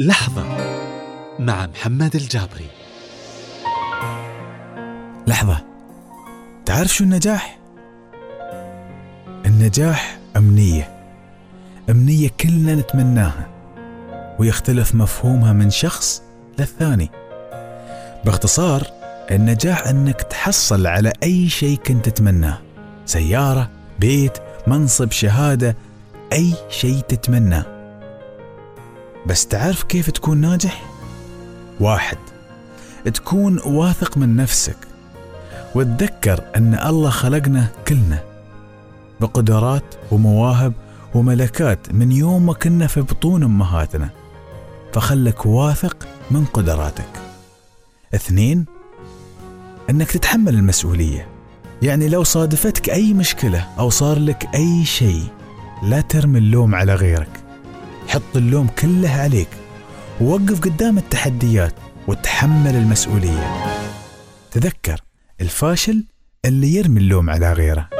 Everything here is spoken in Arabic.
لحظة مع محمد الجابري. لحظة. تعرف شو النجاح؟ النجاح أمنية. أمنية كلنا نتمناها ويختلف مفهومها من شخص للثاني. باختصار النجاح أنك تحصل على أي شيء كنت تتمناه. سيارة بيت منصب شهادة أي شيء تتمناه. بس تعرف كيف تكون ناجح؟ واحد تكون واثق من نفسك. وتذكر أن الله خلقنا كلنا بقدرات ومواهب وملكات من يوم ما كنا في بطون أمهاتنا. فخلك واثق من قدراتك. اثنين أنك تتحمل المسؤولية. يعني لو صادفتك أي مشكلة أو صار لك أي شيء لا ترمي اللوم على غيرك. حط اللوم كله عليك. ووقف قدام التحديات وتحمل المسؤولية. تذكر الفاشل اللي يرمي اللوم على غيره.